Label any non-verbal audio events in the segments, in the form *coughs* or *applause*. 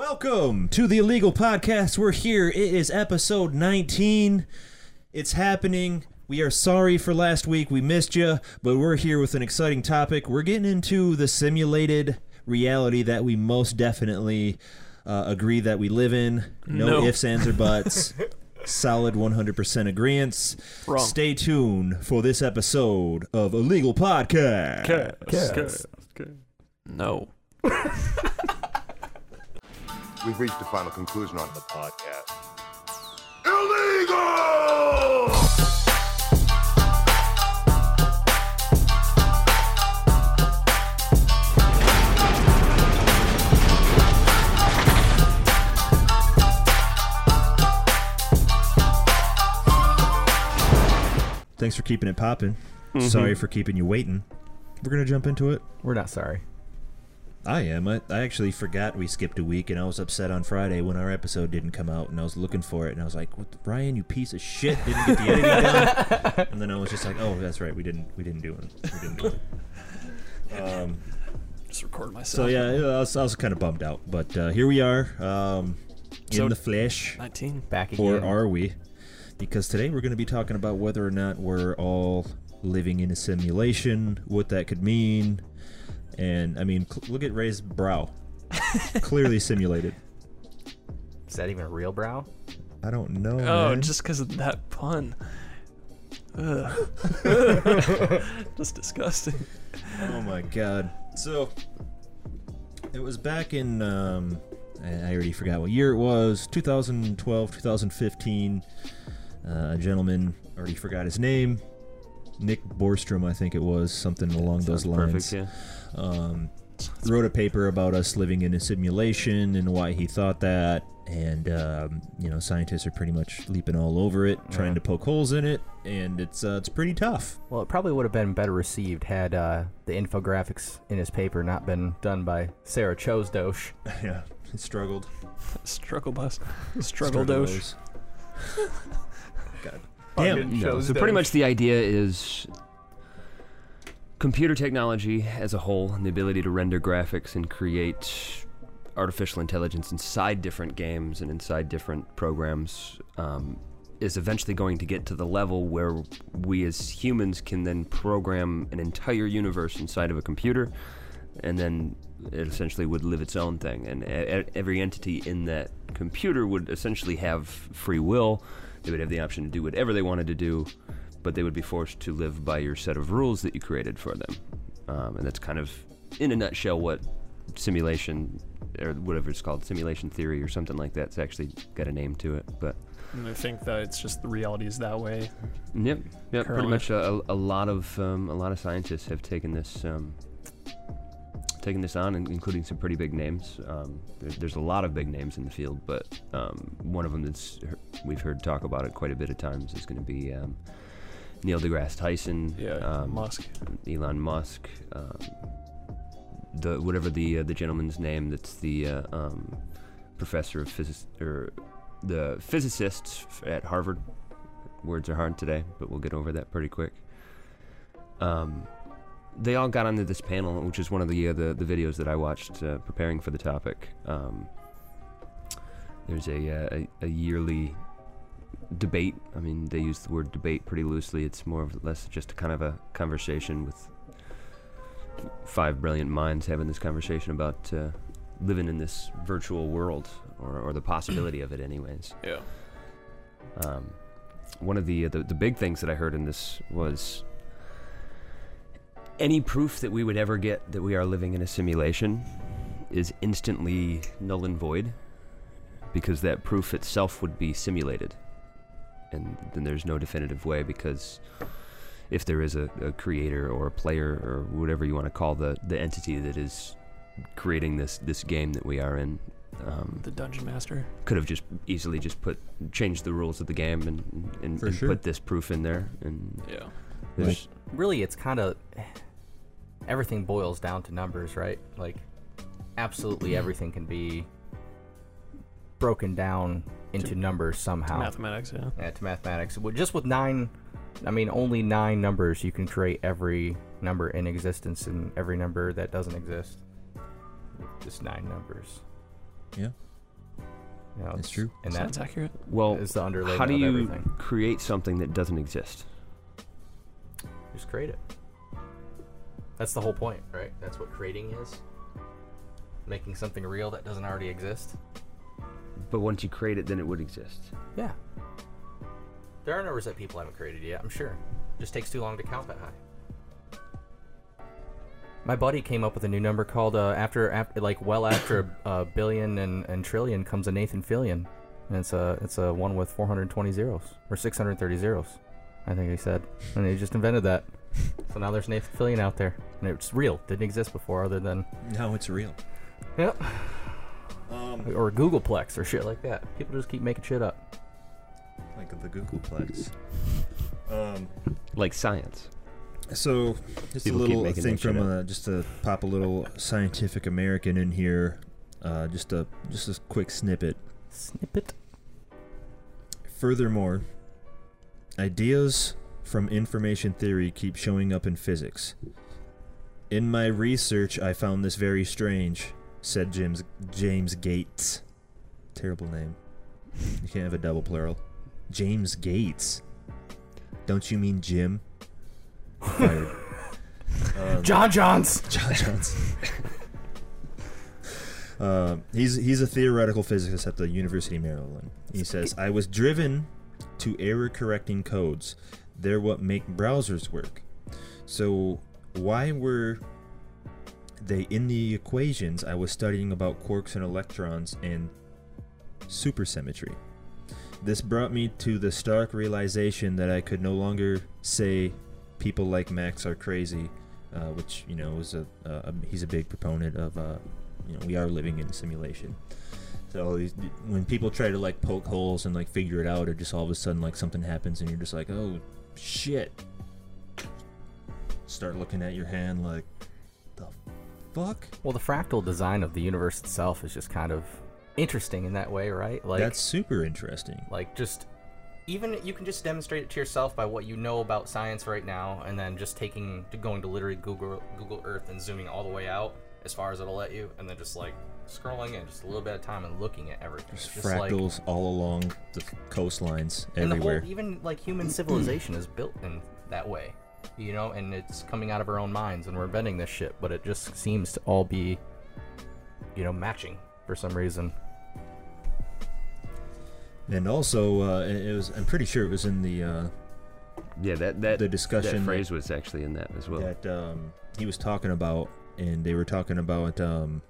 Welcome to the Illegal Podcast. We're here. It is episode 19. It's happening. We are sorry for last week. We missed you, but we're here with an exciting topic. We're getting into the simulated reality that we most definitely uh, agree that we live in. No, No. ifs, ands, or buts. *laughs* Solid 100% agreement. Wrong. Stay tuned for this episode of Illegal Podcast. Cast. No. *laughs* We've reached a final conclusion on the podcast. Illegal! Thanks for keeping it popping. Mm-hmm. Sorry for keeping you waiting. We're going to jump into it. We're not sorry. I am. I, I actually forgot we skipped a week, and I was upset on Friday when our episode didn't come out, and I was looking for it, and I was like, "What, the, Ryan? You piece of shit! Didn't get the editing *laughs* done." And then I was just like, "Oh, that's right. We didn't. We didn't do it. We didn't do it." Um, Just record myself. so yeah, I was, I was kind of bummed out, but uh, here we are, um, in So- the flesh, 19. Back again. or are we? Because today we're going to be talking about whether or not we're all living in a simulation, what that could mean, and I mean, cl- look at Ray's brow, clearly *laughs* simulated. Is that even a real brow? I don't know. Oh, man. just because of that pun. *laughs* Ugh. *laughs* just disgusting. oh my god. So it was back in um, I I already forgot what year it was. 2012, 2015. Uh, a gentleman already forgot his name. Nick Bostrom, I think it was something along those lines. Perfect, yeah. um, wrote a paper about us living in a simulation and why he thought that. And um, you know, scientists are pretty much leaping all over it, trying Yeah. to poke holes in it, and it's uh, it's pretty tough. Well, it probably would have been better received had uh, the infographics in his paper not been done by Sarah Chosdosh. *laughs* yeah, he struggled. *laughs* Struggle bus. *laughs* Struggle dosh. God damn it. No, so pretty much the idea is computer technology as a whole and the ability to render graphics and create artificial intelligence inside different games and inside different programs um, is eventually going to get to the level where we as humans can then program an entire universe inside of a computer and then it essentially would live its own thing and every entity in that computer would essentially have free will they would have the option to do whatever they wanted to do but they would be forced to live by your set of rules that you created for them um, and that's kind of in a nutshell what simulation or whatever it's called simulation theory or something like that it's actually got a name to it but And I think that it's just the reality is that way. Yep, yep. Pretty much a, a, a lot of um, a lot of scientists have taken this um, taken this on, and including some pretty big names. Um, there, there's a lot of big names in the field, but um, one of them that's we've heard talk about it quite a bit of times is going to be um, Neil deGrasse Tyson, Yeah. um, Musk. Elon Musk, um, the whatever the uh, the gentleman's name that's the uh, um, professor of physics or the physicist f- at Harvard. Words are hard today, but we'll get over that pretty quick. Um, they all got onto this panel, which is one of the uh, the, the videos that I watched uh, preparing for the topic. Um, there's a, uh, a a yearly debate. I mean, they use the word debate pretty loosely. It's more or less just a kind of a conversation with five brilliant minds having this conversation about uh, living in this virtual world, or, or the possibility of it, anyways. Yeah. Um, one of the, the the big things that I heard in this was any proof that we would ever get that we are living in a simulation is instantly null and void because that proof itself would be simulated. And then there's no definitive way because if there is a, a creator or a player or whatever you want to call the, the entity that is creating this, this game that we are in, um, The dungeon master. could have just easily just put changed the rules of the game and and, For and sure. put this proof in there and Yeah. there's Really, it's kind of everything boils down to numbers, right? Like, absolutely mm-hmm. everything can be broken down into numbers somehow. Mathematics, yeah. Yeah, to mathematics. Just with nine, I mean, only nine numbers, you can create every number in existence and every number that doesn't exist. Just nine numbers. Yeah. You know, It's true. And Sounds that accurate. Well, is the underlayment how do you everything. create something that doesn't exist? Just create it. That's the whole point, right? That's what creating is. Making something real that doesn't already exist. But once you create it, then it would exist. Yeah. There are numbers that people haven't created yet, I'm sure. Just takes too long to count that high. My buddy came up with a new number called uh, after, after like well after a, *coughs* a billion and, and trillion comes a Nathan Fillion, and it's a it's a one with 420 zeros or 630 zeros, I think he said, and he just invented that. So now there's Nathan Fillion out there, and it's real. Didn't exist before, other than No, it's real. yep, Um, or Googolplex or shit like that. People just keep making shit up. like the Googolplex. Um, Like science. so just People a little thing from up. uh, just to pop a little Scientific American in here. Uh, just a just a quick snippet. Snippet. Furthermore, ideas from information theory keep showing up in physics. In my research, I found this very strange, said James James Gates. Terrible name. You can't have a double plural. James Gates. Don't you mean Jim? Fired. *laughs* Um, John Johns. John Johnson. *laughs* Uh, he's he's a theoretical physicist at the University of Maryland. He says, "I was driven to error correcting codes. They're what make browsers work. So why were they in the equations I was studying about quarks and electrons and supersymmetry? This brought me to the stark realization that I could no longer say people like Max are crazy." uh, which you know is a, a he's a big proponent of uh, you know we are living in a simulation. So when people try to like poke holes and like figure it out, or just all of a sudden like something happens and you're just like, oh shit. Start looking at your hand like, the fuck. Well, the fractal design of the universe itself is just kind of interesting in that way, right? Like, That's super interesting. like just even you can just demonstrate it to yourself by what you know about science right now, and then just taking to going to literally Google Google Earth and zooming all the way out as far as it'll let you, and then just like scrolling in just a little bit of time and looking at everything. There's Just like- fractals all along the coastlines and the everywhere. whole even like human civilization is built in that way you know and it's coming out of our own minds and we're inventing this shit but it just seems to all be you know matching for some reason and also, uh, it it was I'm pretty sure it was in the uh, Yeah, that that the discussion that that- phrase was actually in that as well. that um, he was talking about, and they were talking about um,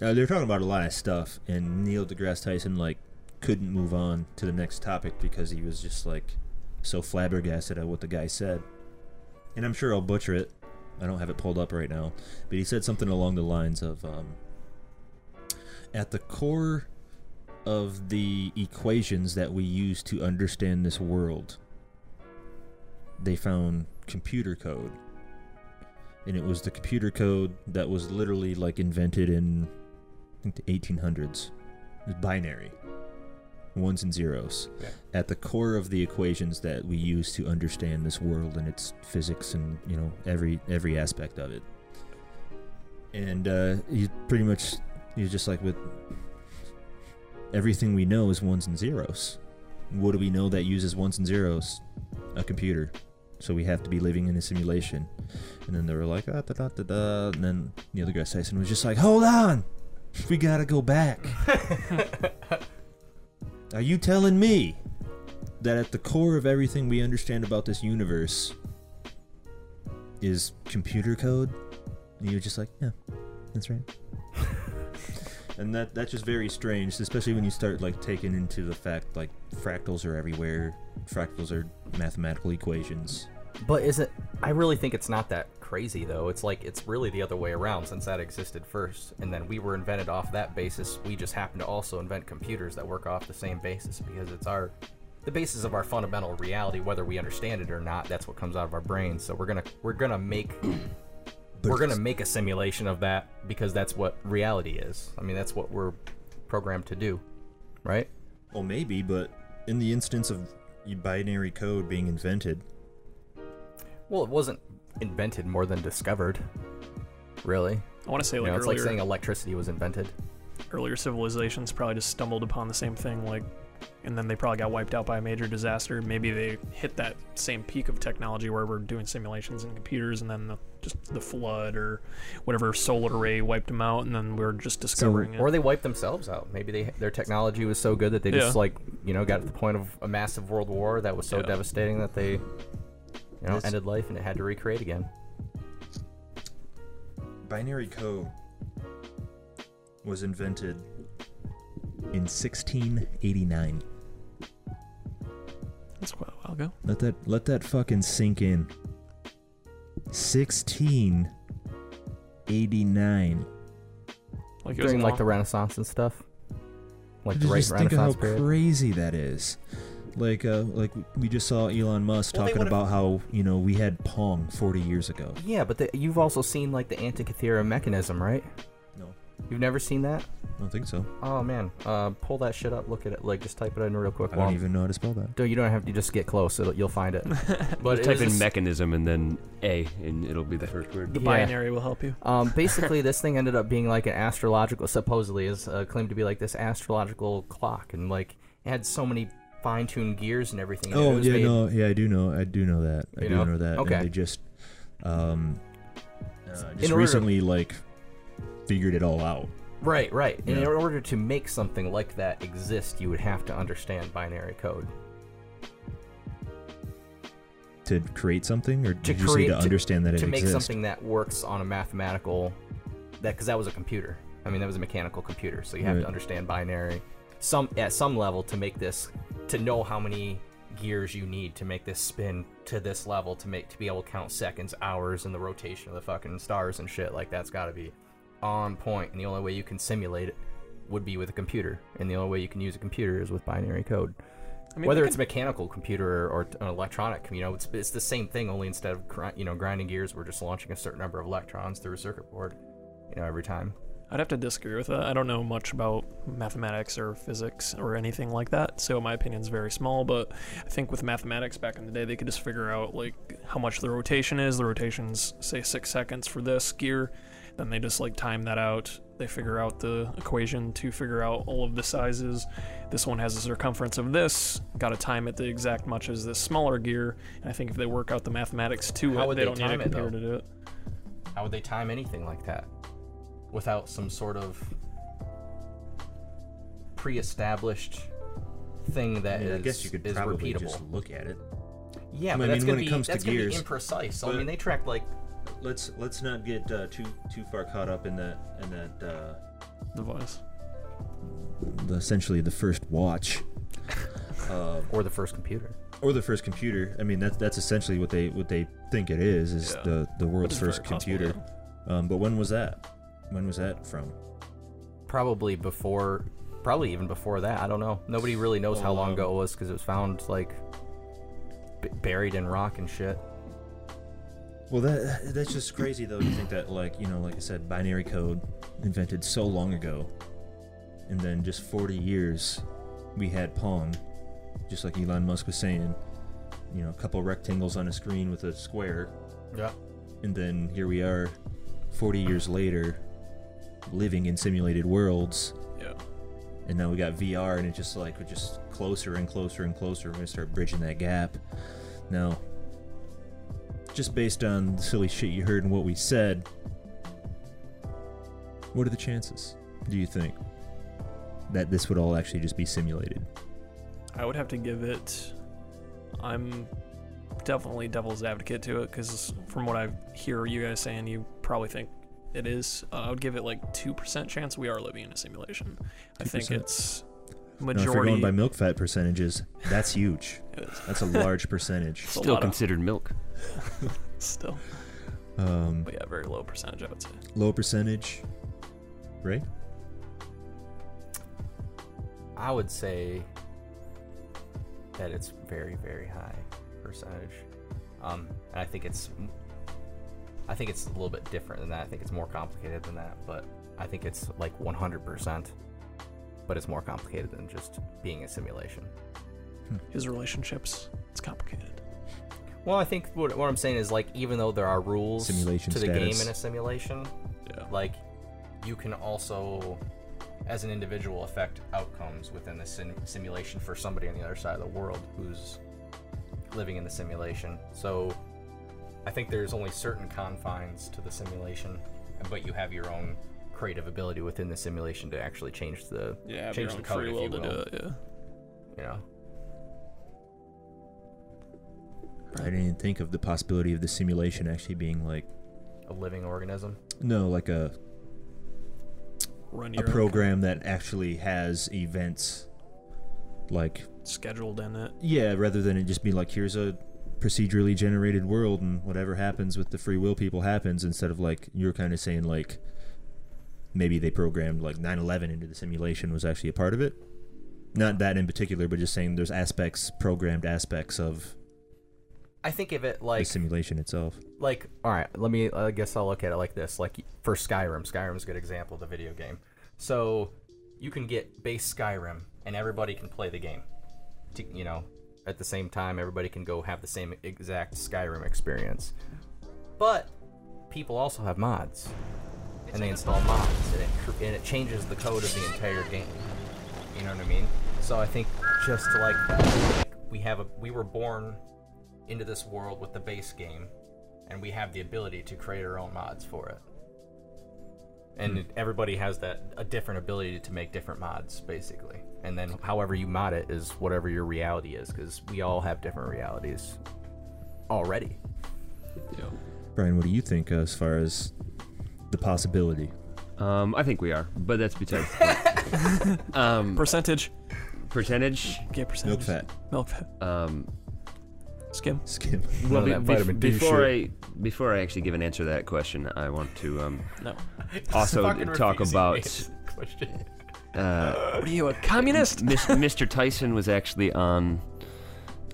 uh, they were talking about a lot of stuff, and Neil deGrasse Tyson like couldn't move on to the next topic because he was just like so flabbergasted at what the guy said, and I'm sure I'll butcher it. I don't have it pulled up right now, but he said something along the lines of um, at the core of the equations that we use to understand this world they found computer code. And it was the computer code that was literally like invented in think the 1800s. It binary, ones and zeros, Yeah. at the core of the equations that we use to understand this world and its physics and you know every every aspect of it. And uh, he pretty much he's just like with everything we know is ones and zeros. What do we know that uses ones and zeros? A computer. So we have to be living in a simulation. And then they were like, ah, da, da, da, da. And then Neil deGrasse Tyson was just like, hold on, we gotta go back. *laughs* Are you telling me that at the core of everything we understand about this universe is computer code? And you're just like, yeah, that's right. *laughs* and that that's just very strange, especially when you start like taking into the fact like fractals are everywhere. Fractals are mathematical equations. But is it i really think it's not that crazy though. It's like it's really the other way around since that existed first. And then we were invented off that basis. We just happen to also invent computers that work off the same basis because it's our the basis of our fundamental reality whether we understand it or not. That's what comes out of our brains. So we're gonna we're gonna make *clears throat* we're gonna make a simulation of that because that's what reality is. I mean that's what we're programmed to do right? Well, maybe, but in the instance of binary code being invented, well it wasn't invented more than discovered really I want to say you like know, it's earlier. like saying electricity was invented earlier civilizations probably just stumbled upon the same thing, like, and then they probably got wiped out by a major disaster. Maybe they hit that same peak of technology where we're doing simulations and computers, and then the, just the flood or whatever solar array wiped them out, and then we're just discovering it. Or they wiped themselves out. Maybe they their technology was so good that they just like you know got to the point of a massive world war that was so Yeah. devastating that they you know This- ended life and it had to recreate again. Binary code was invented in 1689. That's quite a while ago. Let that let that fucking sink in. 1689. Like During like the Renaissance and stuff. Like the right just think of how period. crazy that is. Like uh, like we just saw Elon Musk Well, talking about how you know we had Pong 40 years ago. Yeah, but the, you've also seen like the Antikythera mechanism, right? No, You've never seen that? I don't think so. Oh man, uh, pull that shit up. Look at it. Like just type it in real quick. I don't even know how to spell that. Don't- you don't have to just get close. It'll, you'll find it. *laughs* But it type in this- mechanism and then A, and it'll be the first word. the yeah. binary will help you. Um, basically, *laughs* this thing ended up being like an astrological, supposedly is uh, claimed to be like this astrological clock, and like it had so many fine-tuned gears and everything. and Oh yeah, made- no, yeah, I do know, I do know that. I You do know? know, that. Okay. And they just, um, uh, just to- recently like figured it all out. Right, right. And in order to make something like that exist, you would have to understand binary code. To create something, or To you say to to- understand that it to make something that works on a mathematical, that because that was a computer. I mean, that was a mechanical computer, so you have Right. to understand binary, some at some level to make this, to know how many gears you need to make this spin to this level to make to be able to count seconds, hours, and the rotation of the fucking stars and shit. Like that's got to be on point. and the only way you can simulate it would be with a computer, and the only way you can use a computer is with binary code. I mean, Whether they it's a mechanical computer or, or an electronic, you know, it's, it's the same thing. Only instead of you know grinding gears, we're just launching a certain number of electrons through a circuit board, you know, every time. I'd have to disagree with that. I don't know much about mathematics or physics or anything like that, so my opinion's very small. But I think with mathematics back in the day, they could just figure out like how much the rotation is. The rotation's say six seconds for this gear, then they just like time that out. They figure out the equation to figure out all of the sizes. This one has a circumference of this. Got to time it the exact much as this smaller gear. And I think if they work out the mathematics to How it, they they don't need a computer to do it. How would they time anything like that without some sort of pre-established thing I, that mean, I is guess you could is probably repeatable? just look at it. Yeah, I but mean, that's when gonna it be comes to that's gonna gears, be imprecise. So I mean, they track like Let's let's not get uh, too too far caught up in that in that uh, Device. the, essentially the first watch. *laughs* Uh, or the first computer. or the first computer. I mean, that's that's essentially what they what they think it is is Yeah. the the world's first very possible, computer. Um, but when was that? When was that from? Probably before, probably even before that. I don't know. Nobody really knows how long um, ago it was because it was found like b- buried in rock and shit. Well, that that's just crazy though. to think that like you know, like I said, binary code invented so long ago, and then just 40 years, we had Pong, just like Elon Musk was saying. You know, a couple rectangles on a screen with a square, Yeah. and then here we are, 40 years later, living in simulated worlds. Yeah. and now we got VR, and it's just like we're just closer and closer and closer. We're gonna start bridging that gap. Now, just based on the silly shit you heard and what we said, what are the chances? Do you think that this would all actually just be simulated? I would have to give it. I'm definitely devil's advocate to it because from what I hear you guys saying, you probably think it is. Uh, I would give it like two percent chance we are living in a simulation. I think 2%? it's Now, if you're going by milk fat percentages, that's huge. *laughs* That's a large *laughs* percentage. It's Still lot of- considered milk. *laughs* Still, Um, but yeah, very low percentage. I would say. low percentage, right? I would say that it's very, very high percentage. Um, and I think it's, I think it's a little bit different than that. I think it's more complicated than that, but I think it's like 100%. But it's more complicated than just being a simulation. Hmm. His relationships, it's complicated. Well, I think what, what I'm saying is like even though there are rules Simulation to the game in a simulation, Yeah. like you can also as an individual affect outcomes within the sim- simulation for somebody on the other side of the world who's living in the simulation. So I think there's only certain confines to the simulation, but you have your own creative ability within the simulation to actually change the Yeah, change the color code free if will you to do it. Yeah. You know. I didn't even think of the possibility of the simulation actually being like A living organism. no, like a Run a your own program that actually has events like scheduled in it. yeah, rather than it just be like here's a procedurally generated world and whatever happens with the free will people happens instead of like you're kind of saying like maybe they programmed like 9/11 into the simulation was actually a part of it. Not that in particular, but just saying there's aspects, programmed aspects of I think of it like the simulation itself. like all right let me i guess i'll look at it like this like for skyrim skyrim's a good example of the video game so you can get base skyrim and everybody can play the game you know at the same time everybody can go have the same exact skyrim experience. But people also have mods. And they install mods and it, and it changes the code of the entire game. You know what i mean? So i think just like we have a we were born into this world with the base game and we have the ability to create our own mods for it. And it- everybody has that a different ability to make different mods, basically. And then however you mod it is whatever your reality is, because we all have different realities already. yeah. Brian, what do you think uh, as far as the possibility? Um, I think we are, but that's besides the *laughs* um, Percentage. percentage. Get percentage. Milk fat, Milk fat. Um, Skim. skim. well, of be- vitamin before shit. I before I actually give an answer to that question, I want to um, No. also talk about question. Uh, What are you, a communist? Mis- Mr. Tyson was actually on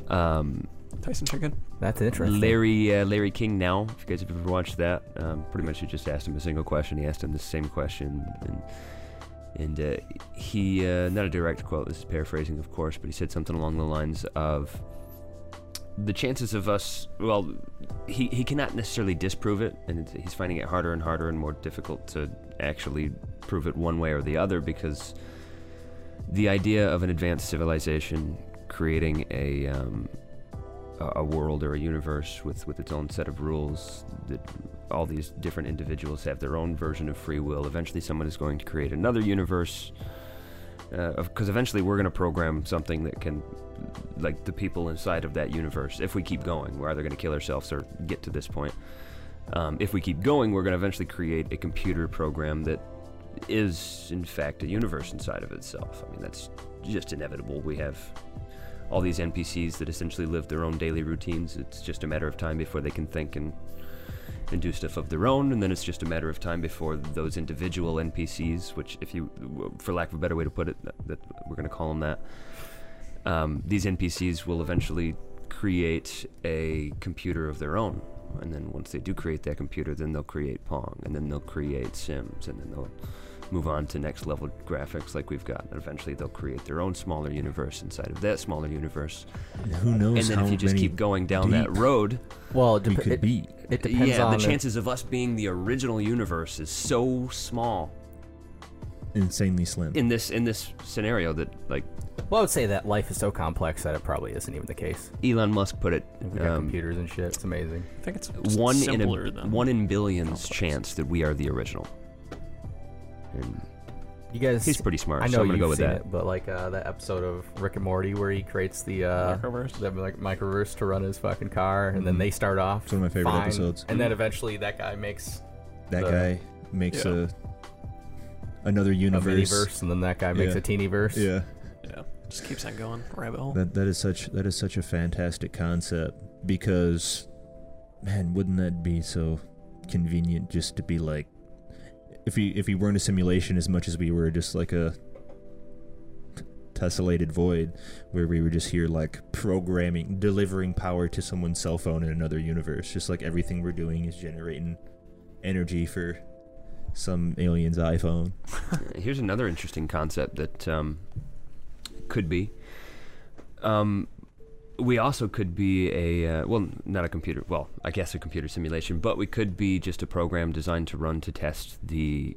um, Tyson chicken. That's interesting. Larry uh, Larry King now. If you guys have ever watched that, um, pretty much you just asked him a single question. He asked him the same question, and and uh, he uh, not a direct quote. This is paraphrasing, of course, but he said something along the lines of the chances of us. Well, he he cannot necessarily disprove it, and it's, he's finding it harder and harder and more difficult to actually prove it one way or the other because the idea of an advanced civilization creating a um, a world or a universe with, with its own set of rules that all these different individuals have their own version of free will eventually someone is going to create another universe because eventually we're going to program something that can like the people inside of that universe if we keep going we're either going to kill ourselves or get to this point um, if we keep going we're going to eventually create a computer program that is in fact a universe inside of itself i mean that's just inevitable we have all these NPCs that essentially live their own daily routines. It's just a matter of time before they can think and and do stuff of their own, and then it's just a matter of time before those individual NPCs, which, if you, for lack of a better way to put it, that, we're going to call them that, um, these NPCs will eventually create a computer of their own. And then once they do create that computer, then they'll create Pong, and then they'll create Sims, and then they'll move on to next level graphics like we've got. And eventually they'll create their own smaller universe inside of that smaller universe. And who knows and then how if you just keep going down that road, well, it, we dep- could it, be? it depends yeah, on the chances of us being the original universe is so small Insanely slim. in this in this scenario that like Well, I would say that life is so complex that it probably isn't even the case. Elon Musk put it. We got um, computers and shit. It's amazing. I think it's just one in simpler a than one in billions complex. chance that we are the original. And You guys, he's pretty smart, I so know I'm gonna you've go with seen that. it, but like uh, that episode of Rick and Morty where he creates the uh, Microverse? the like microverse to run his fucking car, and then Mhm. they start off. It's one of my favorite fine, episodes. And then eventually that guy makes that the- guy makes Yeah. a another a universe. miniverse, and then that guy makes Yeah. a teeny verse. Yeah. Yeah. Just keeps on going. Rabbit hole. That that is such that is such a fantastic concept because man, wouldn't that be so convenient just to be like if we if we weren't a simulation as much as we were just like a tessellated void where we were just here like programming delivering power to someone's cell phone in another universe just like everything we're doing is generating energy for some alien's iphone *laughs* Here's another interesting concept that um, could be. Um, we also could be a uh, well, not a computer. Well, I guess a computer simulation, but we could be just a program designed to run to test the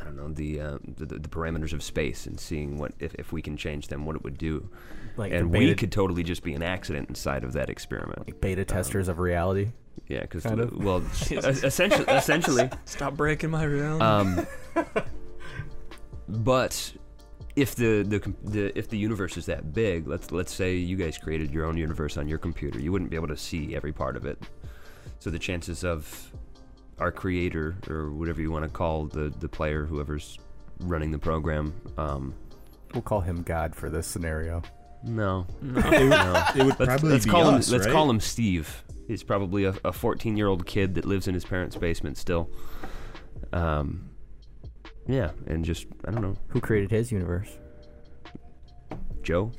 I don't know the, uh, the the parameters of space and seeing what if, if we can change them, what it would do. Like and the we could totally just be an accident inside of that experiment. like beta testers of reality. Yeah, because Kind of. well, *laughs* essentially, essentially, *laughs* Stop breaking my reality. um, *laughs* but if the, the the if the universe is that big, let's let's say you guys created your own universe on your computer, you wouldn't be able to see every part of it. So the chances of our creator or whatever you want to call the the player, whoever's running the program, um, We'll call him God for this scenario. no, no. *laughs* no. It would Let's, probably let's be call us, him. Let's right? call him Steve. He's probably a, a 14 year old kid that lives in his parents' basement still. Um, yeah, and just I don't know, Who created his universe? Joe,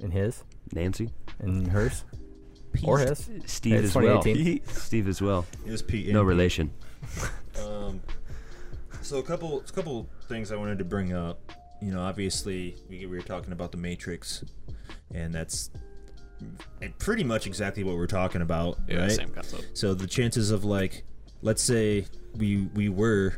And his? Nancy, And hers? Or his? Steve It's as well. 2018. Steve as well. It was Pete. No Pete. relation. Um, so a couple, a couple things I wanted to bring up. You know, obviously we, we were talking about the Matrix, and that's pretty much exactly what we're talking about, yeah, right? same concept. So the chances of like, let's say we we were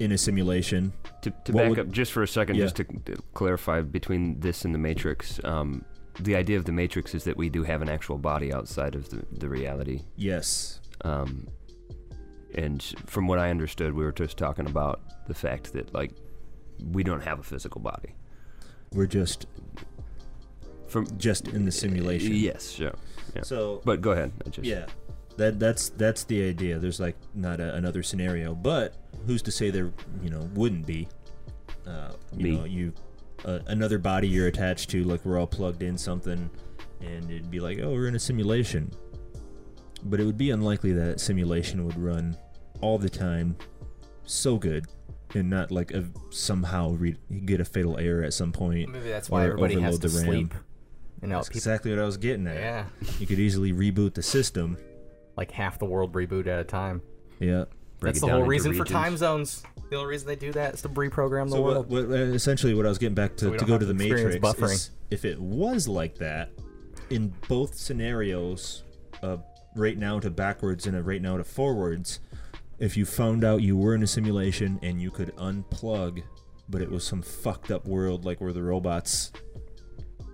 in a simulation. To, to back would- up just for a second, Yeah. just to to clarify between this and the Matrix, um, the idea of the Matrix is that we do have an actual body outside of the, the reality. Yes. Um, and from what I understood, we were just talking about the fact that like we don't have a physical body. We're just From just in the simulation. Yes, sure. yeah. So But go ahead. I just Yeah, that that's that's the idea. There's like not a, another scenario, but who's to say there you know wouldn't be? Uh, you Me. know, you another body you're attached to, like we're all plugged in something, and it'd be like, oh, we're in a simulation. But it would be unlikely that simulation would run all the time, so good, and not like a, somehow re- get a fatal error at some point. Maybe that's why Or everybody has to the RAM. sleep. You know, That's people, exactly what I was getting at. yeah, You could easily reboot the system. like half the world reboot at a time. Yeah. Break That's it the whole into reason for time zones. The only reason they do that is to reprogram the So world. what, what, uh, essentially, what I was getting back to, we to go to to the Matrix buffering. is if it was like that in both scenarios, uh, right now to backwards and a right now to forwards, if you found out you were in a simulation and you could unplug, but it was some fucked up world like where the robots,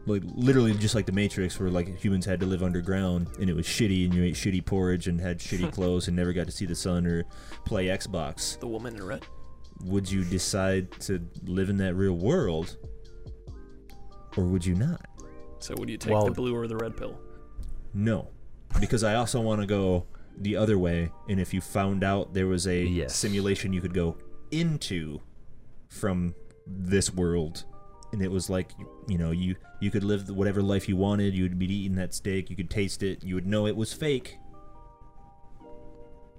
like literally just like the Matrix, where like humans had to live underground and it was shitty and you ate shitty porridge and had shitty *laughs* clothes and never got to see the sun or play Xbox The woman in red. would you decide to live in that real world or would you not So would you take Well- the blue or the red pill? no because i also want to go the other way and if you found out there was a Yes. simulation you could go into from this world and it was like you know you you could live whatever life you wanted you would be eating that steak you could taste it you would know it was fake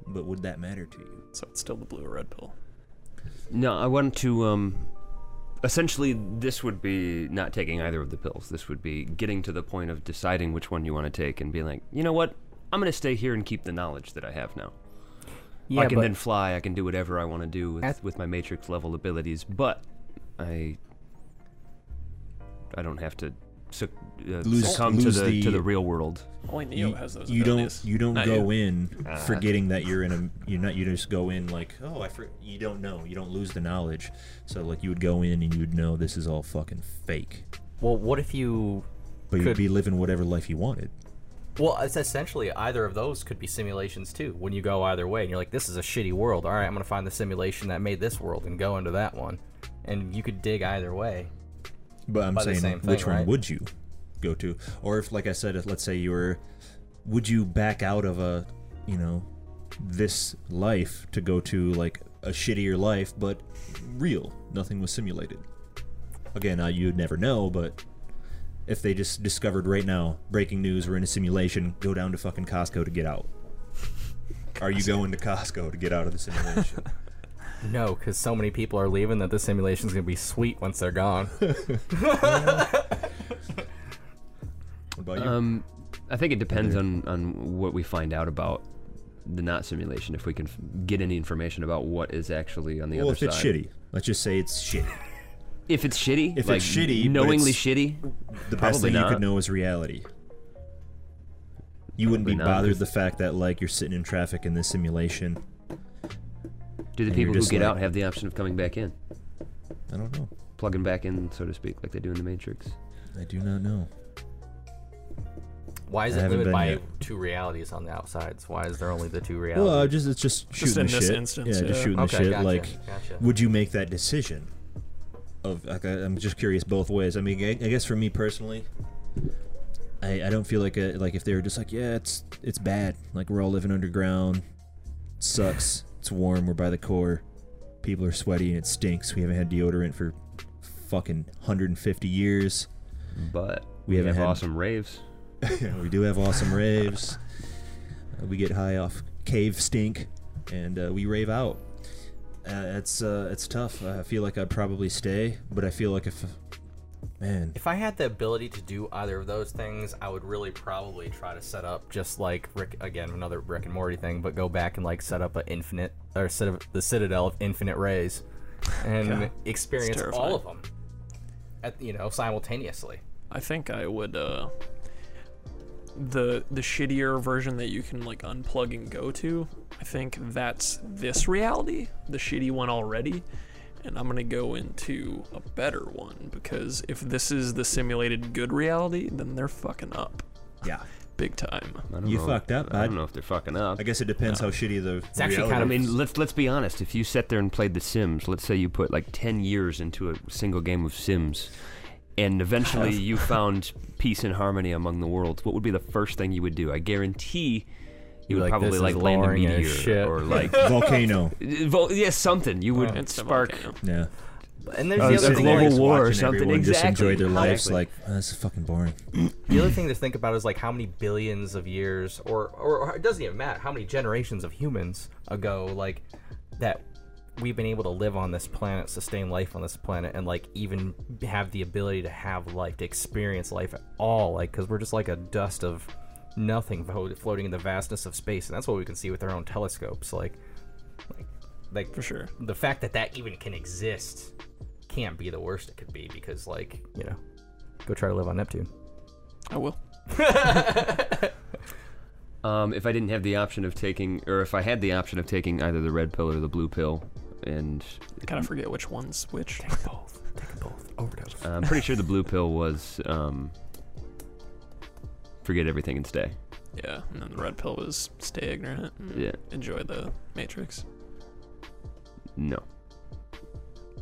but would that matter to you So it's still the blue or red pill. No, I want to. Um, essentially, this would be not taking either of the pills. This would be getting to the point of deciding which one you want to take and being like, you know what, I'm going to stay here and keep the knowledge that I have now. yeah, I can then fly. I can do whatever I want to do with, At- with my Matrix level abilities, but I I don't have to suc- uh, Lose- succumb to lose the, to the- the real world. Only Neo you, has those you abilities. don't you don't Not go you. in Ah. forgetting that you're in a you're not you just go in like oh I for, you don't know you don't lose the knowledge so like you would go in and you would know this is all fucking fake well, what if you? but you'd Could- be living whatever life you wanted Well, it's essentially either of those could be simulations too. When you go either way, and you're like, "This is a shitty world. All right, I'm gonna find the simulation that made this world and go into that one." And you could dig either way. But I'm By saying same which one right? would you go to? Or if like I said if, let's say you were would you back out of a you know this life to go to like a shittier life but real nothing was simulated? Again uh, you'd never know but if they just discovered right now breaking news we're in a simulation go down to fucking costco to get out. Are you going to costco to get out of the simulation *laughs* No, because so many people are leaving that the simulation's gonna be sweet once they're gone. *laughs* what about you Um, I think it depends on, on what we find out about the not simulation. If we can f- get any information about what is actually on the other side. well other if it's shitty let's just say it's shitty If it's shitty, If it's shitty, but knowingly it's- shitty, the best Probably thing you not. could know is reality. You wouldn't be Probably not, bothered 'cause- the fact that like you're sitting in traffic in this simulation, Do the And people who get like- out have the option of coming back in, I don't know. plugging back in, so to speak, like they do in the Matrix? I do not know. Why is I it limited by yet. two realities on the outsides? Why is there only the two realities? Well, uh, just it's just shooting Just in the this shit. instance, yeah, just shooting okay, the shit. gotcha, Like, gotcha. would you make that decision? Of like, I- I'm just curious both ways. I mean, I, I guess for me personally, I, I don't feel like a, like if they were just like, yeah, it's it's bad. Like we're all living underground. It sucks. It's warm. We're by the core. People are sweaty and it stinks. We haven't had deodorant for fucking 150 years. But We we, haven't have had- awesome raves. *laughs* we do have awesome raves. Uh, we get high off cave stink, and uh, we rave out. Uh, it's uh, it's tough. I feel like I'd probably stay, but I feel like if, man, If I had the ability to do either of those things, I would really probably try to set up just like Rick again, another Rick and Morty thing, but go back and like set up an infinite or set up the Citadel of infinite rays, and Yeah, experience all of them, at you know simultaneously. I think I would uh the the shittier version that you can like unplug and go to. I think that's this reality, the shitty one already. And I'm gonna go into a better one because if this is the simulated good reality, then they're fucking up yeah. big time. I don't You know, fucked up, I bud. don't know if they're fucking up. I guess it depends how shitty the. It's actually reality kind I mean, let's let's be honest. If you sat there and played The Sims, let's say you put like ten years into a single game of Sims, and eventually *laughs* you found peace and harmony among the worlds, what would be the first thing you would do? I guarantee you would Like, probably like land a meteor shit. or *laughs* like *laughs* volcano. *laughs* Vol- yeah, something. You would oh, Instant spark. Yeah. And oh, there's Oh, the other a thing. global like- war or watching something. Everyone just enjoy Exactly. their lives. Exactly. Like oh, this is fucking boring. *clears throat* The other thing to think about is like how many billions of years, or, or or it doesn't even matter how many generations of humans ago, like that we've been able to live on this planet, sustain life on this planet, and like even have the ability to have life, to experience life at all, like because we're just like a dust of nothing floating in the vastness of space, and that's what we can see with our own telescopes, like, like, like For sure. the fact that that even can exist can't be the worst it could be because like you know go try to live on neptune I will. *laughs* Um, if I didn't have the option of taking, or if I had the option of taking either the red pill or the blue pill, and I kind of forget which one's which. Take both take both overdose uh, I'm pretty sure the blue pill was um, forget everything and stay. Yeah, and then the red pill was stay ignorant. And Yeah. Enjoy the Matrix. No.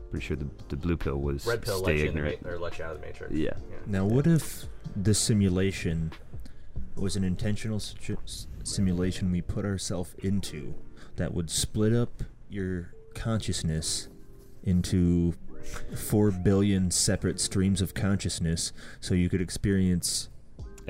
Pretty sure the the blue pill was red pill stay let you, in the ignorant. ma- or let you out of the matrix Yeah. Now, what if the simulation was an intentional situ- s- simulation we put ourselves into that would split up your consciousness into four billion separate streams of consciousness so you could experience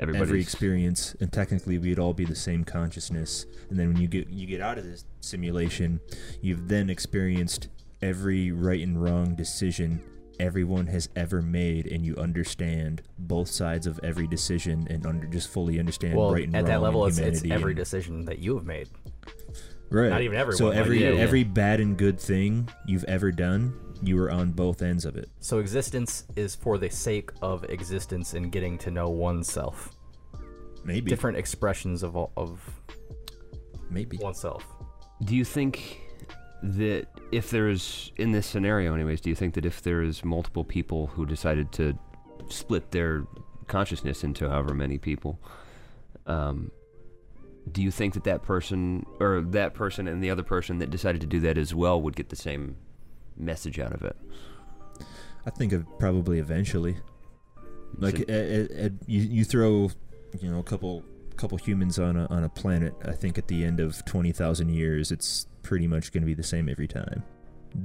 Everybody's every experience and technically we'd all be the same consciousness. And then when you get you get out of this simulation you've then experienced every right and wrong decision everyone has ever made and you understand both sides of every decision and under just fully understand well right and at wrong that level it's, it's every and- decision that you have made. Right. Not even so everyone, like every you. every bad and good thing you've ever done you were on both ends of it. So existence is for the sake of existence and getting to know oneself. Maybe. Different expressions of all, of maybe. oneself. Do you think that if there's in this scenario, anyways, do you think that if there's multiple people who decided to split their consciousness into however many people, um, do you think that that person or that person and the other person that decided to do that as well would get the same message out of it? I think of probably eventually. Like So- you, you throw, you know, a couple couple humans on a on a planet. I think at the end of twenty thousand years, it's pretty much going to be the same every time.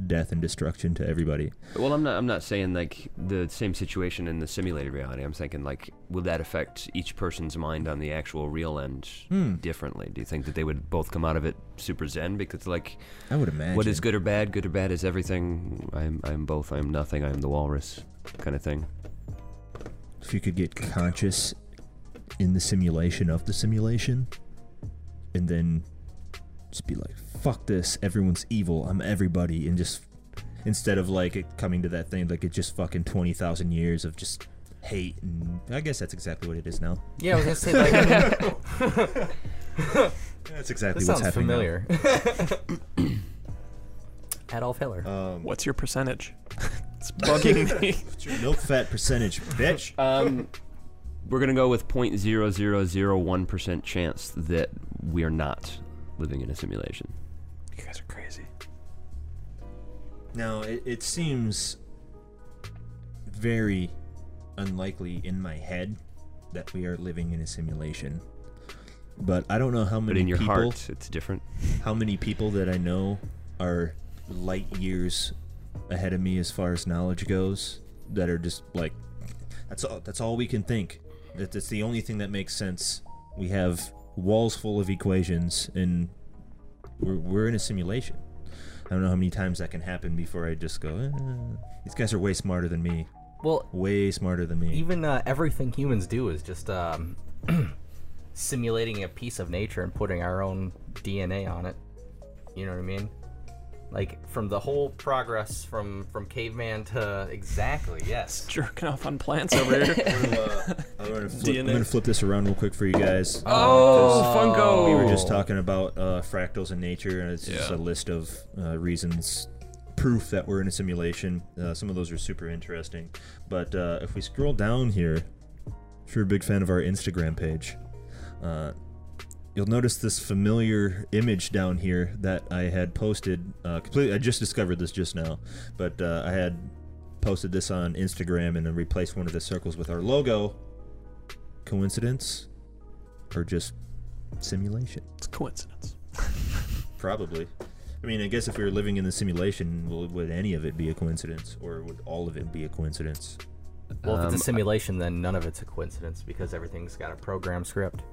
Death and destruction to everybody. Well, I'm not. I'm not saying like the same situation in the simulated reality. I'm thinking like, will that affect each person's mind on the actual real end Hmm. differently? Do you think that they would both come out of it super zen? Because like, I would imagine. what is good or bad? Good or bad is everything. I'm. I'm both. I'm nothing. I'm the walrus, kind of thing. If you could get conscious in the simulation of the simulation, and then just be like, "Fuck this! Everyone's evil. I'm everybody," and just instead of like it coming to that thing, like it just fucking twenty thousand years of just hate, and I guess that's exactly what it is now. yeah i was gonna say like *laughs* That's exactly this what's sounds happening. now. familiar *coughs* Adolf Hitler. Um, What's your percentage? *laughs* it's bugging me. what's *laughs* your milk fat percentage, bitch? Um, we're gonna go with 0.0001 percent chance that we are not living in a simulation. You guys are crazy. Now, it, it seems very unlikely in my head that we are living in a simulation. But I don't know how many But in your people, heart, it's different. how many people that I know are light years ahead of me as far as knowledge goes that are just like that's all that's all we can think. That that's the only thing that makes sense. We have walls full of equations and we're we're in a simulation. I don't know how many times that can happen before I just go, eh, these guys are way smarter than me. well, Way smarter than me. even uh, everything humans do is just um, *clears throat* simulating a piece of nature and putting our own DNA on it. You know what I mean? Like from the whole progress from from caveman to exactly yes. *laughs* Jerking off on plants over here. *laughs* I'm gonna, uh, I'm gonna flip, I'm gonna flip this around real quick for you guys. Oh, Funko! We were just talking about uh, fractals in nature, and it's just a list of uh, reasons, proof that we're in a simulation. Uh, some of those are super interesting. But uh, if we scroll down here, if you're a big fan of our Instagram page, uh, you'll notice this familiar image down here that I had posted. Uh, completely, I just discovered this just now, but uh, I had posted this on Instagram and then replaced one of the circles with our logo. Coincidence, or just simulation? It's coincidence. *laughs* Probably. I mean, I guess if we were living in the simulation, will, would any of it be a coincidence, or would all of it be a coincidence? Well, if Um, it's a simulation, then none of it's a coincidence because everything's got a program script.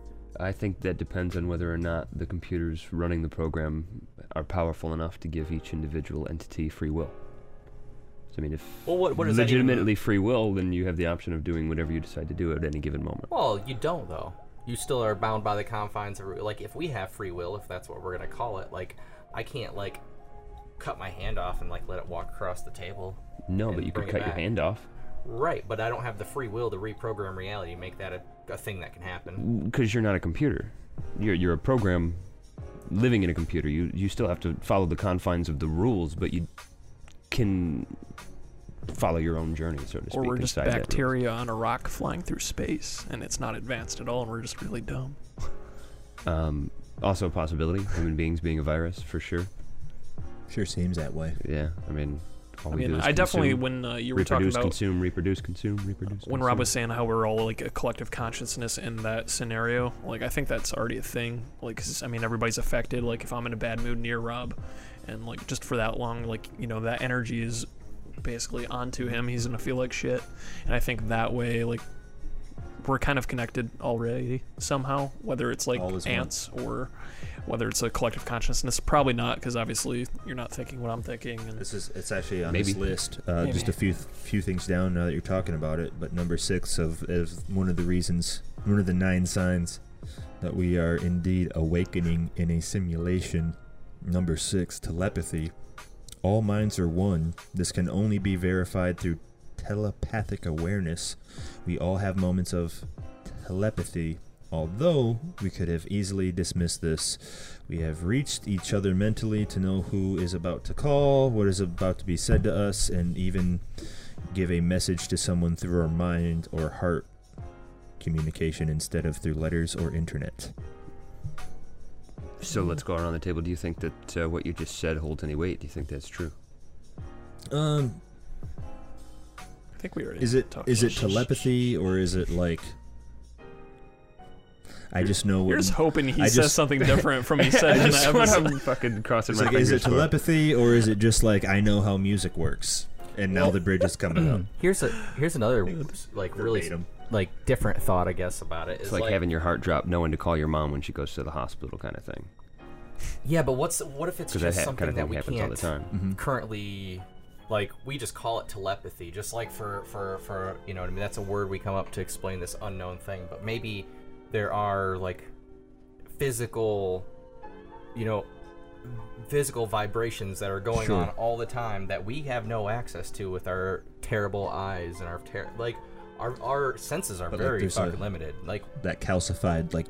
I think that depends on whether or not the computers running the program are powerful enough to give each individual entity free will. So, I mean, if Well, what- what legitimately free will, then you have the option of doing whatever you decide to do at any given moment. Well, you don't though. You still are bound by the confines of like if we have free will, if that's what we're gonna call it. Like I can't like cut my hand off and like let it walk across the table. No, but you could cut your hand off Right, but I don't have the free will to reprogram reality, and make that a, a thing that can happen. because you're not a computer. You're you're a program living in a computer. You you still have to follow the confines of the rules, but you can follow your own journey, so to speak. Or we're just inside that rule. bacteria on a rock flying through space, and it's not advanced at all, and we're just really dumb. Um, also a possibility. Human beings being a virus, for sure. Sure seems that way. Yeah, I mean, all I mean, I definitely consume, when uh, you were talking reproduce, about consume, reproduce, consume, reproduce. when Rob was saying how we're all like a collective consciousness in that scenario, like I think that's already a thing. Like, 'cause, I mean, everybody's affected. Like, if I'm in a bad mood near Rob, and like just for that long, like you know, that energy is basically onto him. He's gonna feel like shit, and I think that way, like we're kind of connected already somehow. Whether it's like All is one. ants or whether it's a collective consciousness, probably not, because obviously you're not thinking what I'm thinking. And This is it's actually on Maybe. this list. Uh, just a few few things down now that you're talking about it. But number six of is one of the reasons, one of the nine signs that we are indeed awakening in a simulation. Number six, telepathy. All minds are one. This can only be verified through telepathic awareness. We all have moments of telepathy. Although we could have easily dismissed this, we have reached each other mentally to know who is about to call, what is about to be said to us, and even give a message to someone through our mind or heart communication instead of through letters or internet. So let's go around the table. Do you think that uh, what you just said holds any weight? Do you think that's true? Um, think we already is it talked is it telepathy or is it like? I just know You're just hoping he I says just- something *laughs* different from he said in the That's what episode. I'm *laughs* fucking crossing It's my like, is fingers it for. telepathy or is it just like I know how music works and now the bridge is coming up? *clears throat* Here's a here's another like really like different thought I guess about it. It's like, having your heart drop, knowing to call your mom when she goes to the hospital, kind of thing. yeah, but what's what if it's Because that just ha- something kind of that we happens can't all the time. Mm-hmm. currently like we just call it telepathy just like for for for you know what i mean that's a word we come up to explain this unknown thing but maybe there are like physical you know physical vibrations that are going Sure. on all the time that we have no access to with our terrible eyes and our ter- like our, our senses are But, like, very a- fucking limited like That calcified like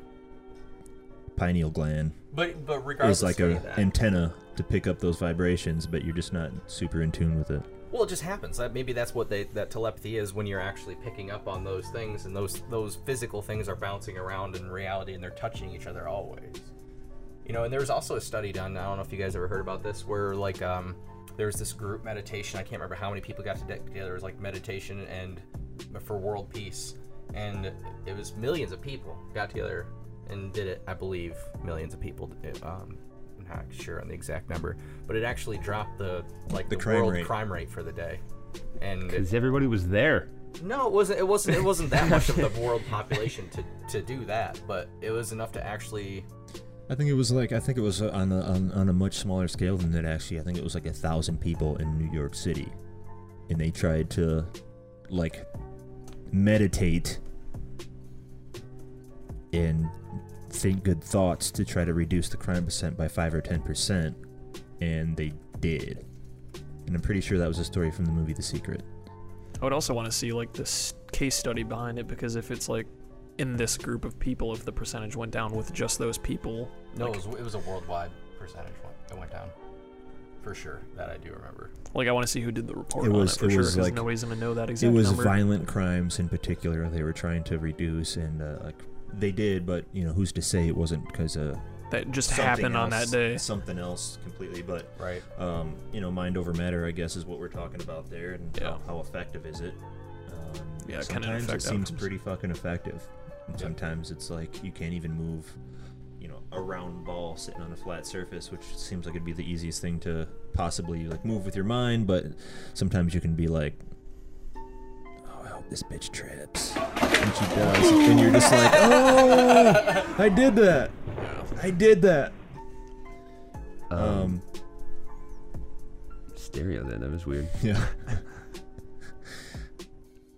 pineal gland But but regardless is like a antenna to pick up those vibrations, but you're just not super in tune with it. well, it just happens. Maybe that's what they that telepathy is when you're actually picking up on those things, and those those physical things are bouncing around in reality, and they're touching each other always. You know, and there was also a study done. I don't know if you guys ever heard about this, where like um, there was this group meditation. I can't remember how many people got to together. It was like meditation and for world peace, and it was millions of people got together and did it. I believe millions of people. Um, I'm not sure on the exact number, but it actually dropped the like The the, crime world rate. crime rate for the day. And Because everybody was there. no, it wasn't. It wasn't. It wasn't that much of the *laughs* world population to to do that, but it was enough to actually. I think it was like I think it was on a, on, on a much smaller scale than that. Actually, I think it was like a thousand people in New York City, and they tried to like meditate and think good thoughts to try to reduce the crime percent by five or ten percent, and they did. And I'm pretty sure that was a story from the movie The Secret. I would also want to see like this case study behind it because if it's like in this group of people, if the percentage went down with just those people, No, like, it was, it was a worldwide percentage. One. It went down, for sure. That I do remember. like I want to see who did the report It on was- it for it sure was, like- nobody's gonna know that exact. It was number. violent crimes in particular they were trying to reduce, and uh, like they did, but you know who's to say it wasn't because of that just something happened on that day. Something else completely, but Right. um, you know, mind over matter, I guess, is what we're talking about there, and Yeah. how, how effective is it? Um, Yeah, it can sometimes it affect seems pretty fucking effective. And Yeah. sometimes it's like you can't even move, you know, a round ball sitting on a flat surface, which seems like it'd be the easiest thing to possibly like move with your mind, but sometimes you can be like, "Oh, I hope this bitch trips," and she does, and you're just like, "Oh, I did that, I did that." Um, Um, stereo then. That was weird. *laughs* yeah.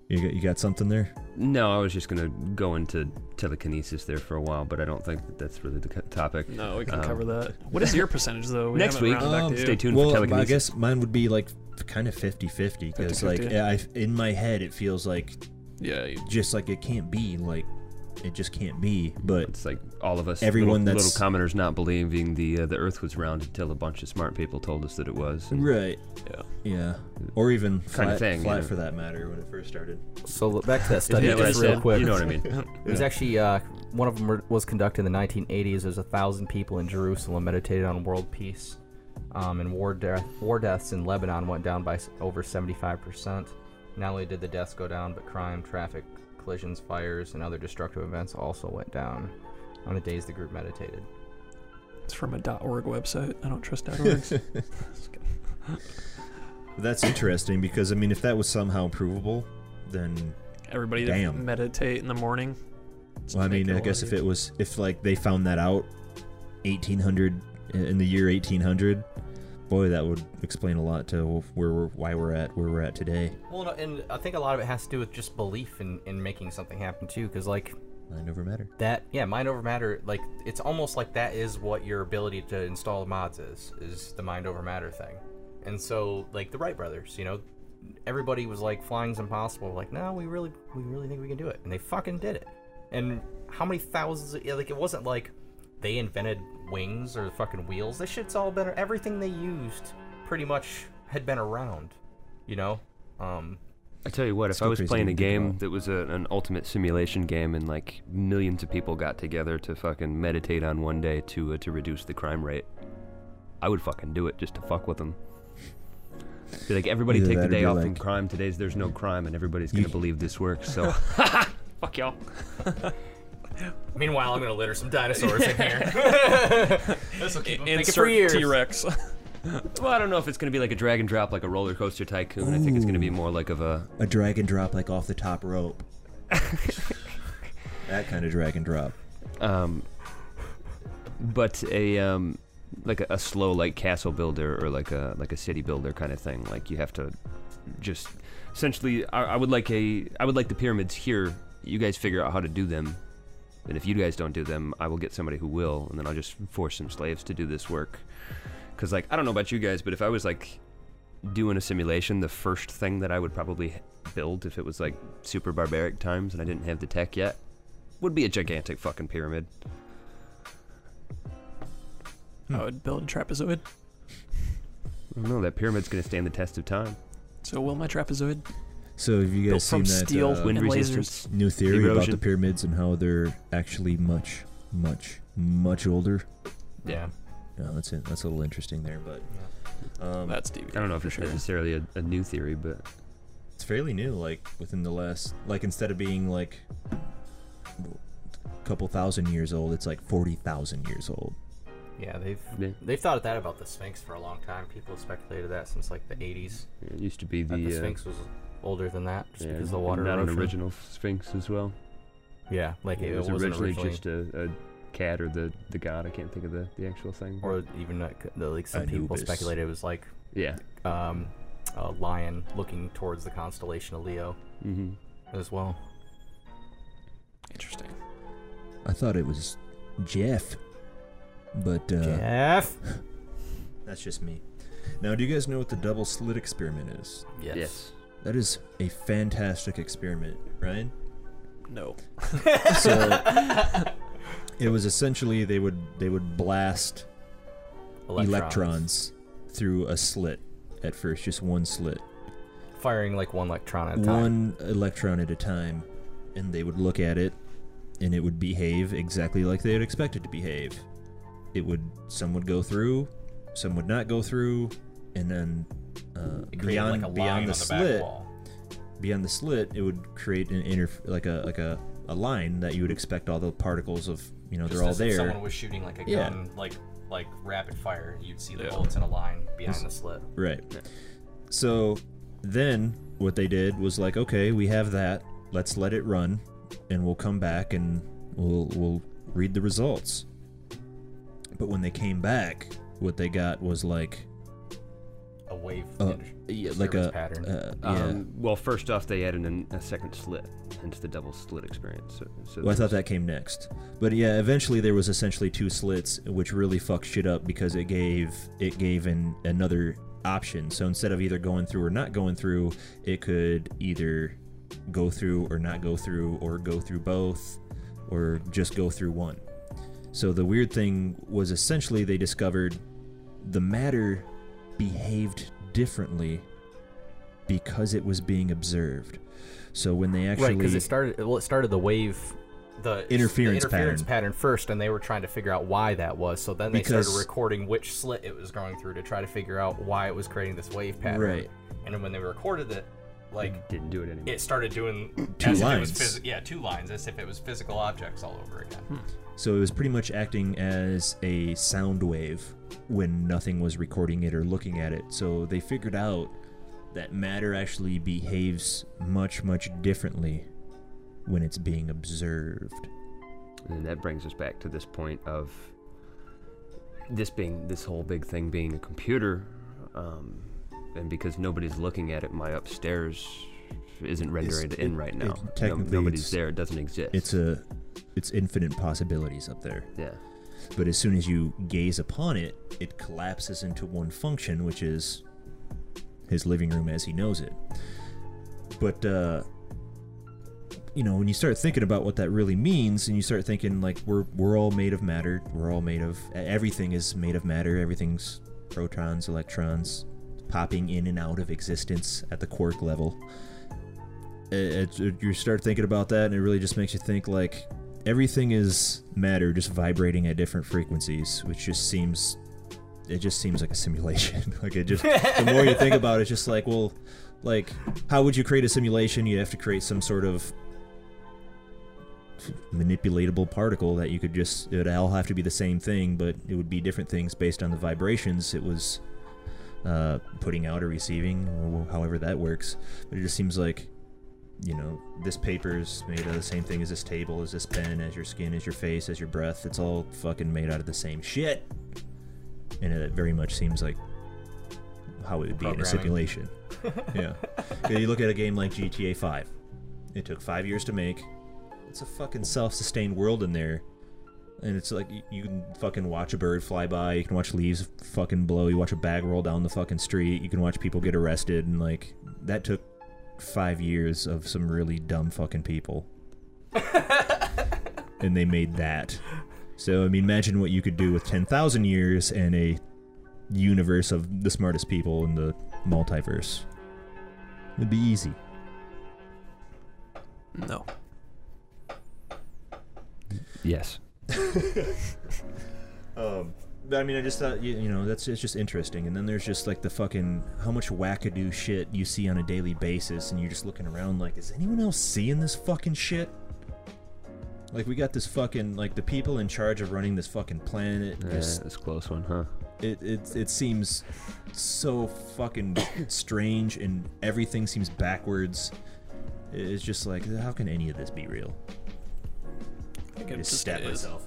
You got you got something there? No, I was just gonna go into telekinesis there for a while, but I don't think that that's really the topic. No, we can Um, cover that. What is your percentage though? We Next week. rounded back Um, to. Stay tuned well, for telekinesis. I guess mine would be like kind of 50-50 because like I, in my head it feels like Yeah, you- just like it can't be like it just can't be. But It's like all of us Everyone little, that's- little commoners not believing the uh, the Earth was round until a bunch of smart people told us that it was. And right, yeah. yeah, or even Kinda flat, thing, flat you know. for that matter when it first started. So look back to that *laughs* study what just real said. quick. You know what I mean? *laughs* It was actually uh, one of them was conducted in the 1980s. There's a thousand people in Jerusalem meditated on world peace, um, and war death war deaths in Lebanon went down by over 75 percent. Not only did the deaths go down, but crime, traffic collisions, fires, and other destructive events also went down on the days the group meditated. It's from a .org website. I don't trust .orgs. *laughs* That's interesting because I mean, if that was somehow provable, then Everybody to Damn. meditate in the morning. Well, I mean, I guess if it was if like they found that out, 1800 in the year 1800, boy, that would explain a lot to where we're why we're at where we're at today. Well, and I think a lot of it has to do with just belief in, in making something happen too, because like Mind over matter. that yeah mind over matter like it's almost like that is what your ability to install mods is is the mind over matter thing and so like the wright brothers you know everybody was like flying's impossible like no we really we really think we can do it and they fucking did it and how many thousands of, yeah, like it wasn't like they invented wings or fucking wheels this shit's all been everything they used pretty much had been around you know um I tell you what, if I was playing a game that was a, an ultimate simulation game and like millions of people got together to fucking meditate on one day to uh, to reduce the crime rate, I would fucking do it just to fuck with them. Be like, everybody Either take the day be off from crime. Today's there's no crime, and everybody's gonna believe this works. So *laughs* *laughs* Fuck y'all. *laughs* meanwhile i'm gonna litter some dinosaurs in here *laughs* this will keep them thinking for Insert years T-Rex. *laughs* well, I don't know if it's gonna be like a drag and drop, like a roller coaster tycoon. I think it's gonna be more like of a A drag and drop like off the top rope. *laughs* that kind of drag and drop. um, but a um, like a, a slow like castle builder or like a like a city builder kind of thing. Like you have to just essentially. I, I would like a I would like the pyramids here. You guys figure out how to do them, and if you guys don't do them, I will get somebody who will, and then I'll just force some slaves to do this work. Cause like I don't know about you guys, but if I was like doing a simulation, the first thing that I would probably build if it was like super barbaric times and I didn't have the tech yet would be a gigantic fucking pyramid. Hmm. I would build a trapezoid. I don't know. That pyramid's gonna stand the test of time. So will my trapezoid. So have you guys seen that steel uh, Wind resistance. new theory about the pyramids and how they're actually much, much, much older? Yeah. No, that's it. That's a little interesting there, but um, That's DVD. I don't know if it's sure. necessarily a, a new theory, but it's fairly new. Like within the last, like instead of being like a couple thousand years old, it's like forty thousand years old. Yeah, they've Yeah. they've thought that about the Sphinx for a long time. People have speculated that since like the 80s. it used to be That the, the uh, Sphinx was older than that, just yeah, because the water not an erosion. original Sphinx as well. Yeah, like it, it was originally, originally, just a, a cat or the, the god. I can't think of the, the actual thing. or even like, the, like some people speculated it was like yeah. um, a lion looking towards the constellation of Leo Mm-hmm. as well. Interesting. I thought it was Jeff, but uh, Jeff. *laughs* that's just me. Now, do you guys know what the double slit experiment is? Yes. Yes. That is a fantastic experiment, Ryan. No. *laughs* So *laughs* it was essentially they would they would blast electrons, through a slit at first, just one slit, firing like one electron at a time. one electron at a time, and they would look at it, and it would behave exactly like they would expect it to behave. It would some would go through, some would not go through, and then uh, beyond like, a beyond on the slit, wall. beyond the slit, it would create an inter like a like a, a line that you would expect all the particles of you know Just they're all as if there. someone was shooting like a Yeah. gun, like like rapid fire, you'd see the Yeah. bullets in a line behind This- the slit. Right. So then what they did was like, okay, we have that. Let's let it run, and we'll come back and we'll we'll read the results. But when they came back, what they got was like, A wave, uh, yeah, like a pattern. Uh, yeah. Um, well, first off, they added an, a second slit, hence the double slit experience. So, so well, I thought that came next. But yeah, eventually there was essentially two slits, which really fucked shit up because it gave it gave an another option. So instead of either going through or not going through, it could either go through or not go through, or go through both, or just go through one. So the weird thing was essentially they discovered the matter behaved differently because it was being observed. So when they actually right, because it started. Well, it started the wave, the Interference the interference pattern. pattern. first, and they were trying to figure out why that was. So then they started recording which slit it was going through to try to figure out why it was creating this wave pattern. Right. And then when they recorded it, like didn't do it anymore. it started doing Two as lines. If it was phys- yeah, two lines, as if it was physical objects all over again. Hmm. So it was pretty much acting as a sound wave when nothing was recording it or looking at it. So they figured out that matter actually behaves much, much differently when it's being observed. And that brings us back to this point of this being this whole big thing being a computer, um, and because nobody's looking at it, my upstairs isn't rendered it- in right it- now. No- nobody's there. It doesn't exist. It's a it's infinite possibilities up there. yeah. But as soon as you gaze upon it, it collapses into one function, which is his living room as he knows it. But uh you know, when you start thinking about what that really means and you start thinking like we're we're all made of matter, we're all made of everything is made of matter, everything's protons, electrons popping in and out of existence at the quark level. It, it- you start thinking about that and it really just makes you think like everything is matter just vibrating at different frequencies which just seems it just seems like a simulation. *laughs* Like it just the more you think about it it's just like well like how would you create a simulation? You have to create some sort of manipulatable particle that you could just it would all have to be the same thing but it would be different things based on the vibrations it was uh, putting out or receiving or however that works. But it just seems like you know, this paper is made of the same thing as this table, as this pen, as your skin, as your face, as your breath. It's all fucking made out of the same shit. And it very much seems like how it would be in a simulation. *laughs* yeah. Yeah, You look at a game like GTA 5. It took five years to make. It's a fucking self-sustained world in there. And it's like you can fucking watch a bird fly by, you can watch leaves fucking blow, you watch a bag roll down the fucking street, you can watch people get arrested, and like that took five years of some really dumb fucking people. *laughs* and they made that. So I mean, imagine what you could do with ten thousand years and a universe of the smartest people in the multiverse. It'd be easy. No. Yes. *laughs* Um, but I mean, I just thought you, you know that's it's just interesting. And then there's just like the fucking how much wackadoo shit you see on a daily basis, and you're just looking around like, is anyone else seeing this fucking shit? Like we got this fucking like the people in charge of running this fucking planet. Just that's a close one, huh? it it it seems so fucking strange, and everything seems backwards. It's just like, how can any of this be real? I think I just just stab is. myself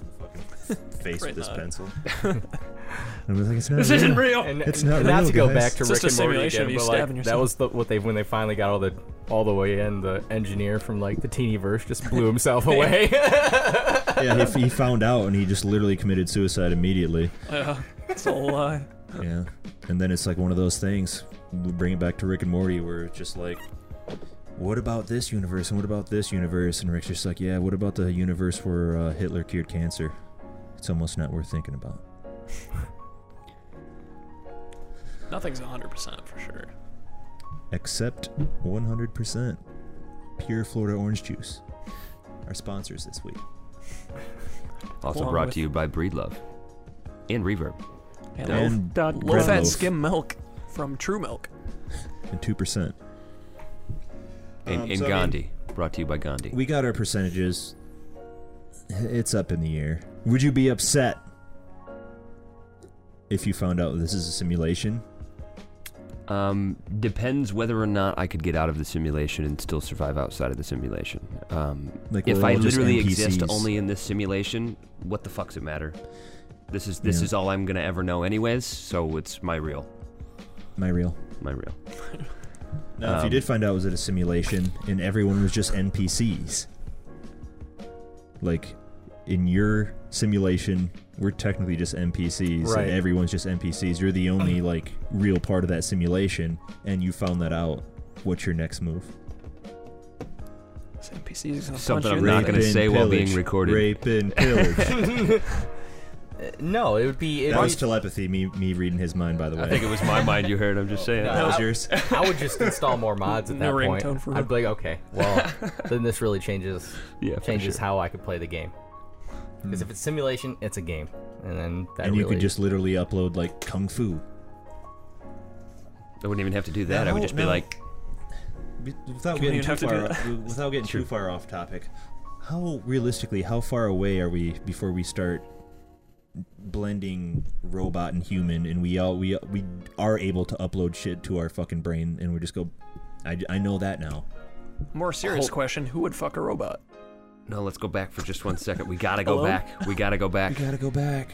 in the fucking face with this not. pencil. *laughs* I'm like, it's not This real. isn't real. And, It's and not not real, to go guys. back to It's Rick and Morty again, you but like, stabbing that was the, what they when they finally got all the all the way in. The engineer from like the teeny verse just blew himself *laughs* away. yeah, he, he found out and he just literally committed suicide immediately. Yeah, it's a lie. Yeah, and then it's like one of those things. We bring it back to Rick and Morty, where it's just like, what about this universe and what about this universe? And Rick's just like, yeah, what about the universe where uh, Hitler cured cancer? It's almost not worth thinking about. Nothing's 100% for sure. Except 100% pure Florida orange juice. Our sponsors this week. Also Along brought with- to you by Breedlove and Reverb. And And low, bread fat loaf. skim milk from True Milk. And 2%. And, Um, and so, I mean- Gandhi. brought to you by Gandhi. We got our percentages. It's up in the air. Would you be upset if you found out this is a simulation? Um, depends whether or not I could get out of the simulation and still survive outside of the simulation. Um, Like, if I literally exist only in this simulation, what the fuck's it matter? This is this Yeah. is all I'm gonna ever know, anyways. So it's my real, My real. my real. Now, if you Um, did find out was it a simulation and everyone was just NPCs, like in your simulation, we're technically just NPCs, Right. and everyone's just NPCs. You're the only *clears throat* like real part of that simulation, and you found that out. What's your next move? This NPC is gonna Something punch I'm you in not the gonna and say while being recorded. Rape and pillage. *laughs* *laughs* No, it would be. It that would was telepathy. Me, me reading his mind. By the way, I think it was my *laughs* mind you heard. I'm just saying. No, that was I- yours. I would just install more mods at No that point. ringtone for I'd him. be like, okay, well, then this really changes Yeah, for changes sure. how I could play the game. Because if hmm. it's simulation, it's a game, and then that and you really could just literally upload like kung fu. I wouldn't even have to do that. I would No, just be like, *laughs* Without getting too far, have to do without getting Sure. too far off topic, how realistically, how far away are we before we start blending robot and human, and we all we we are able to upload shit to our fucking brain, and we just go, I, I know that now. More serious Hold- question: Who would fuck a robot? No, let's go back for just one second. We gotta go Hello? back. We gotta go back. We gotta go back.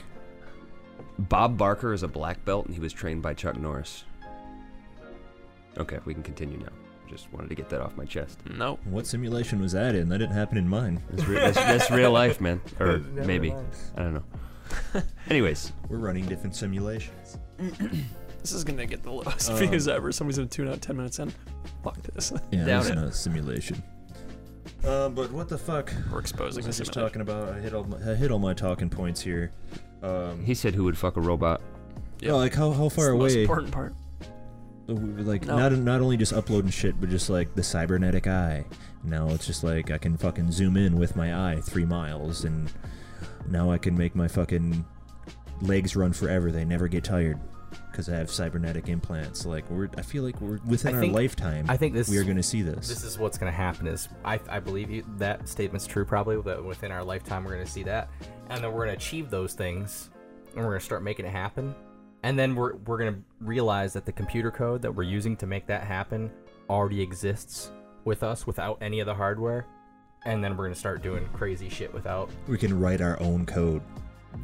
Bob Barker is a black belt, and he was trained by Chuck Norris. Okay, we can continue now. Just wanted to get that off my chest. No. What simulation was that in? That didn't happen in mine. That's, re- that's, that's real life, man. *laughs* Or maybe. mind. I don't know. *laughs* Anyways, We're running different simulations. *clears throat* This is gonna get the lowest Um, views ever. Somebody's gonna tune out 10 minutes in. Fuck this. Yeah, Doubt it's it. not a simulation. Uh, but what the fuck? We're exposing I was this. just talking about. I hit all my, I hit all my talking points here. Um, he said who would fuck a robot. Yeah. no, like how how far the most important part. Like No. not not only just uploading shit, but just like the cybernetic eye. Now it's just like I can fucking zoom in with my eye three miles, and now I can make my fucking legs run forever. They never get tired because I have cybernetic implants. Like we're, I feel like we're within I our think- lifetime. I think this we are going to see this. This is what's going to happen. Is I, I believe you, that statement's true. Probably that within our lifetime we're going to see that, and then we're going to achieve those things, and we're going to start making it happen, and then we're we're going to realize that the computer code that we're using to make that happen already exists with us without any of the hardware, and then we're going to start doing crazy shit without. we can write our own code.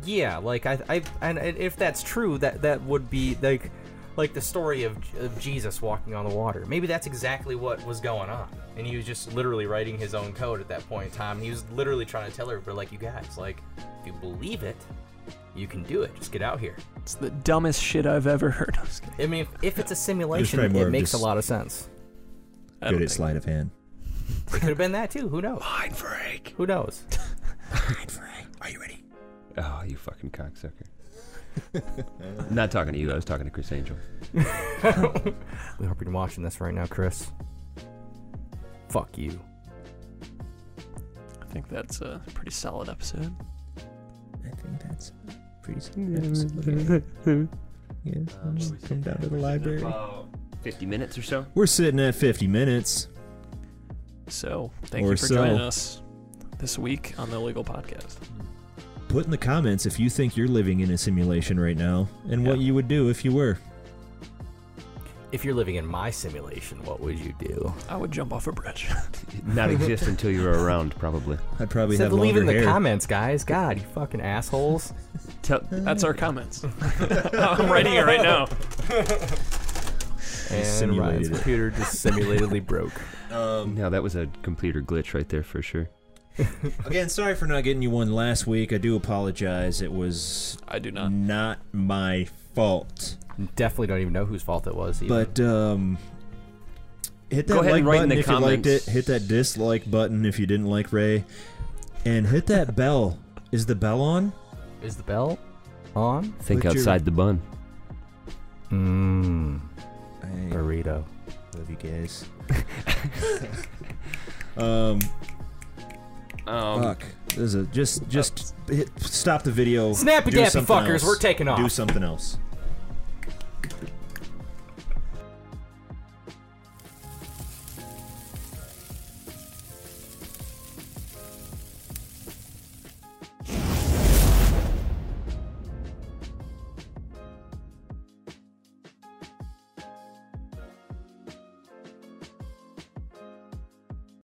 Yeah, like I, I, and if that's true, that that would be like, like the story of, of Jesus walking on the water. Maybe that's exactly what was going on, and he was just literally writing his own code at that point in time. He was literally trying to tell everybody, like, you guys, like, if you believe it, you can do it. Just get out here. It's the dumbest shit I've ever heard. *laughs* I'm just kidding. I mean, if, if it's a simulation, probably more it makes a lot of sense. I Good don't at sleight of hand. It could have been that too. Who knows? Mind freak. Who knows? *laughs* Mind freak. Are you ready? Oh, you fucking cocksucker. *laughs* Not talking to you. I was talking to Criss Angel. *laughs* We hope you're watching this right now, Criss. Fuck you. I think that's a pretty solid episode. I think that's pretty episode. Yes, I'll just come down to the library. Fifty minutes or so. We're sitting at 50 minutes. So thank Or you for so. joining us this week on the Illegal Podcast. Put in the comments if you think you're living in a simulation right now and what you would do if you were. If you're living in my simulation, what would you do? I would jump off a bridge. *laughs* Not exist until you're around, probably. I'd probably So have leave in the hair. comments, guys. God, you fucking assholes. Tell, That's our comments. *laughs* I'm writing it right now. *laughs* And simulated Ryan's computer just simulatedly broke. Um, no, that was a computer glitch right there for sure. *laughs* again, sorry for not getting you one last week. I do apologize. It was I do not. not my fault. Definitely don't even know whose fault it was. Even. But um, hit that Go ahead like and write in button the if you liked it. comments. Hit that dislike button if you didn't like Ray, and hit that *laughs* bell. Is the bell on? is the bell on? Think Put your- outside the bun. Mmm. I Burrito. love you guys. *laughs* um, Um, fuck. This is a, just just hit, stop the video. Snappy do dappy something fuckers, else. we're taking off. Do something else.